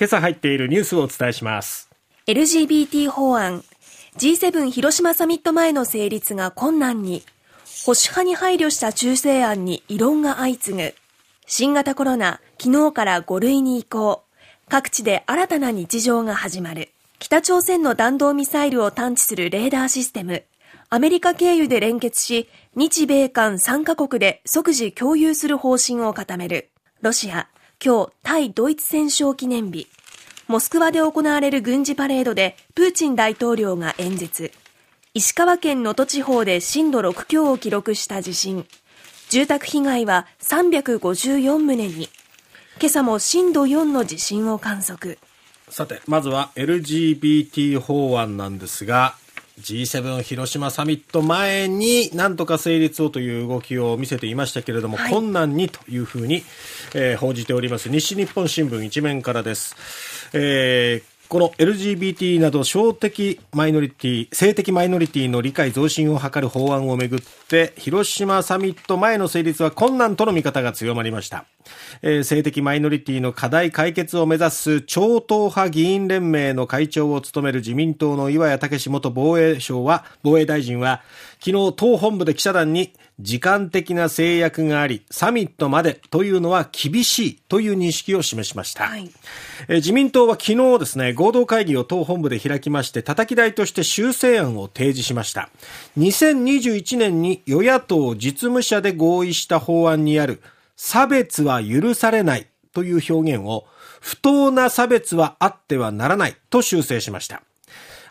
今朝入っているニュースをお伝えします。LGBT 法案 G7 広島サミット前の成立が困難に保守派に配慮した修正案に異論が相次ぐ。新型コロナ昨日から5類に移行。各地で新たな日常が始まる。北朝鮮の弾道ミサイルを探知するレーダーシステム。アメリカ経由で連結し日米韓3カ国で即時共有する方針を固める。ロシア今日対ドイツ戦勝記念日。モスクワで行われる軍事パレードでプーチン大統領が演説。石川県能登地方で震度6強を記録した地震。住宅被害は354棟に。今朝も震度4の地震を観測。さてまずは LGBT 法案なんですが G7 広島サミット前になんとか成立をという動きを見せていましたけれども、はい、困難にというふうに、えー、報じております西日本新聞一面からです。えーこの LGBT など性的マイノリティ、性的マイノリティの理解増進を図る法案をめぐって、広島サミット前の成立は困難との見方が強まりました。えー、性的マイノリティの課題解決を目指す超党派議員連盟の会長を務める自民党の岩谷武元防衛省は、防衛大臣は、昨日党本部で記者団に時間的な制約があり、サミットまでというのは厳しいという認識を示しました。はい、え自民党は昨日ですね、合同会議を党本部で開きまして、叩き台として修正案を提示しました。2021年に与野党実務者で合意した法案にある、差別は許されないという表現を、不当な差別はあってはならないと修正しました。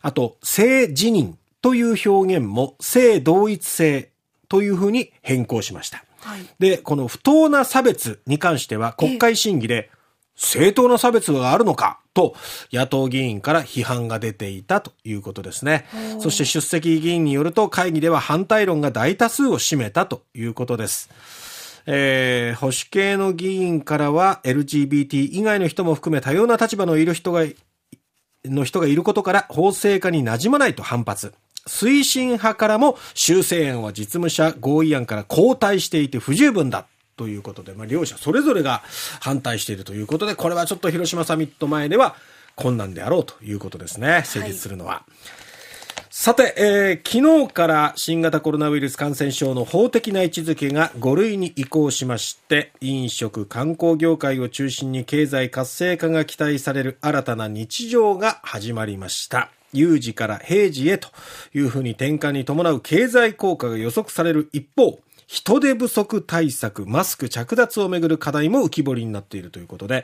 あと、性自認という表現も性同一性というふうに変更しました。はい、で、この不当な差別に関しては国会審議で正当な差別があるのか？と野党議員から批判が出ていたということですね。そして出席議員によると会議では反対論が大多数を占めたということです。えー、保守系の議員からは LGBT 以外の人も含め多様な立場のいる人がの人がいることから法制化に馴染まないと反発。推進派からも修正案は実務者合意案から後退していて不十分だ。ということで、まあ、両者それぞれが反対しているということで、これはちょっと広島サミット前では困難であろうということですね。成立するのは。はいさて、えー、昨日から新型コロナウイルス感染症の法的な位置づけが5類に移行しまして、飲食、観光業界を中心に経済活性化が期待される新たな日常が始まりました。有事から平時へというふうに転換に伴う経済効果が予測される一方、人手不足対策、マスク着脱をめぐる課題も浮き彫りになっているということで、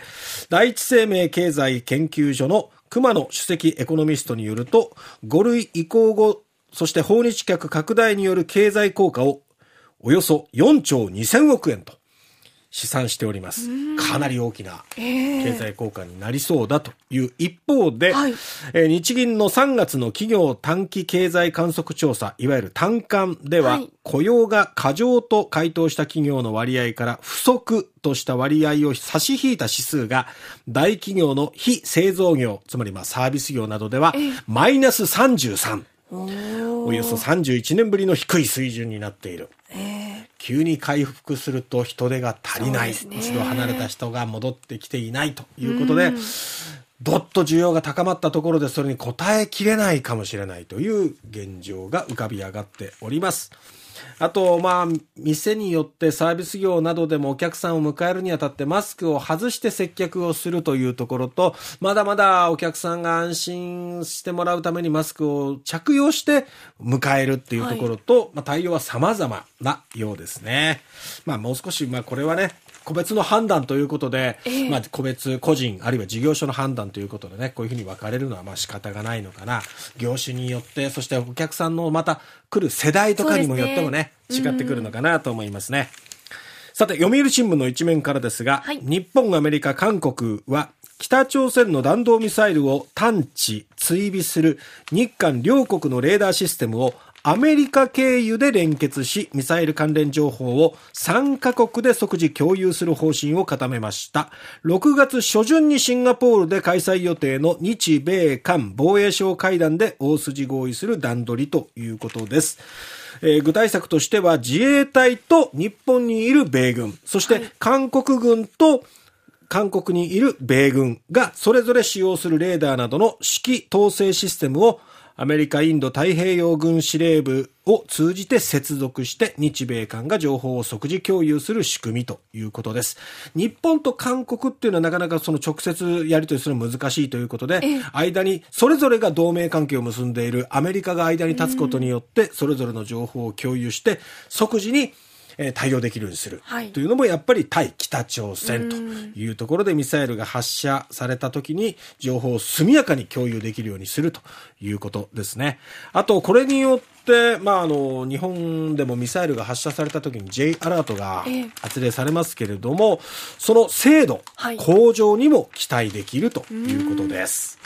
第一生命経済研究所の熊野主席エコノミストによると、5類移行後、そして訪日客拡大による経済効果をおよそ4兆2000億円と試算しております。かなり大きな経済効果になりそうだという一方で、はい、え日銀の3月の企業短期経済観測調査、いわゆる単管では、はい、雇用が過剰と回答した企業の割合から不足とした割合を差し引いた指数が、大企業の非製造業、つまりまあサービス業などでは、マイナス33。およそ31年ぶりの低い水準になっている。急に回復すると人手が足りない、ね、一度離れた人が戻ってきていないということで、どっと需要が高まったところでそれに応えきれないかもしれないという現状が浮かび上がっております。あと、まあ、店によってサービス業などでもお客さんを迎えるにあたってマスクを外して接客をするというところと、まだまだお客さんが安心してもらうためにマスクを着用して迎えるっていうところと、はい、まあ、対応は様々なようですね。まあ、もう少し、まあ、これはね、個別の判断ということで、えー、まあ、個別、個人、あるいは事業所の判断ということでね、こういうふうに分かれるのはまあ仕方がないのかな。業種によって、そしてお客さんのまた来る世代とかにもよってもね、ね違ってくるのかなと思いますね。さて、読売新聞の一面からですが、はい、日本、アメリカ、韓国は、北朝鮮の弾道ミサイルを探知、追尾する日韓両国のレーダーシステムをアメリカ経由で連結し、ミサイル関連情報を3カ国で即時共有する方針を固めました。6月初旬にシンガポールで開催予定の日米韓防衛省会談で大筋合意する段取りということです。えー、具体策としては自衛隊と日本にいる米軍、そして韓国軍と韓国にいる米軍がそれぞれ使用するレーダーなどの指揮統制システムをアメリカインド太平洋軍司令部を通じて接続して日米間が情報を即時共有する仕組みということです。日本と韓国っていうのはなかなかその直接やり取りするの難しいということで、間にそれぞれが同盟関係を結んでいるアメリカが間に立つことによってそれぞれの情報を共有して即時にえー、対応できるようにする、はい、というのもやっぱり対北朝鮮というところでミサイルが発射された時に情報を速やかに共有できるようにするということですね。あと、これによって、まあ、あの、日本でもミサイルが発射された時に J アラートが発令されますけれども、えー、その精度、向上にも期待できるということです。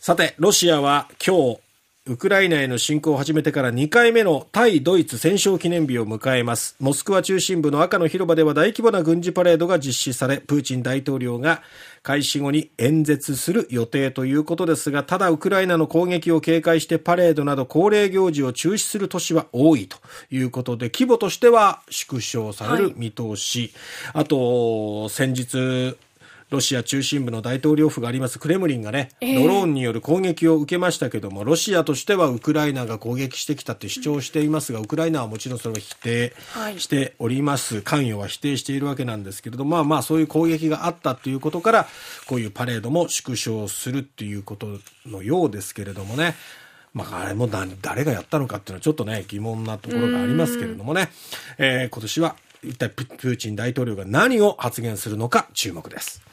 さて、ロシアは今日、ウクライナへの侵攻を始めてから2回目の対ドイツ戦勝記念日を迎えます。モスクワ中心部の赤の広場では大規模な軍事パレードが実施され、プーチン大統領が開始後に演説する予定ということですが、ただウクライナの攻撃を警戒してパレードなど恒例行事を中止する都市は多いということで、規模としては縮小される見通し。はい、あと、先日、ロシア中心部の大統領府がありますクレムリンがね、えー、ドローンによる攻撃を受けましたけども、ロシアとしてはウクライナが攻撃してきたって主張していますが、ウクライナはもちろんそれを否定しております。はい、関与は否定しているわけなんですけれども、まあまあそういう攻撃があったということから、こういうパレードも縮小するっていうことのようですけれどもね。まあ、あれも誰がやったのかっていうのはちょっとね、疑問なところがありますけれどもね、えー、今年は一体プーチン大統領が何を発言するのか注目です。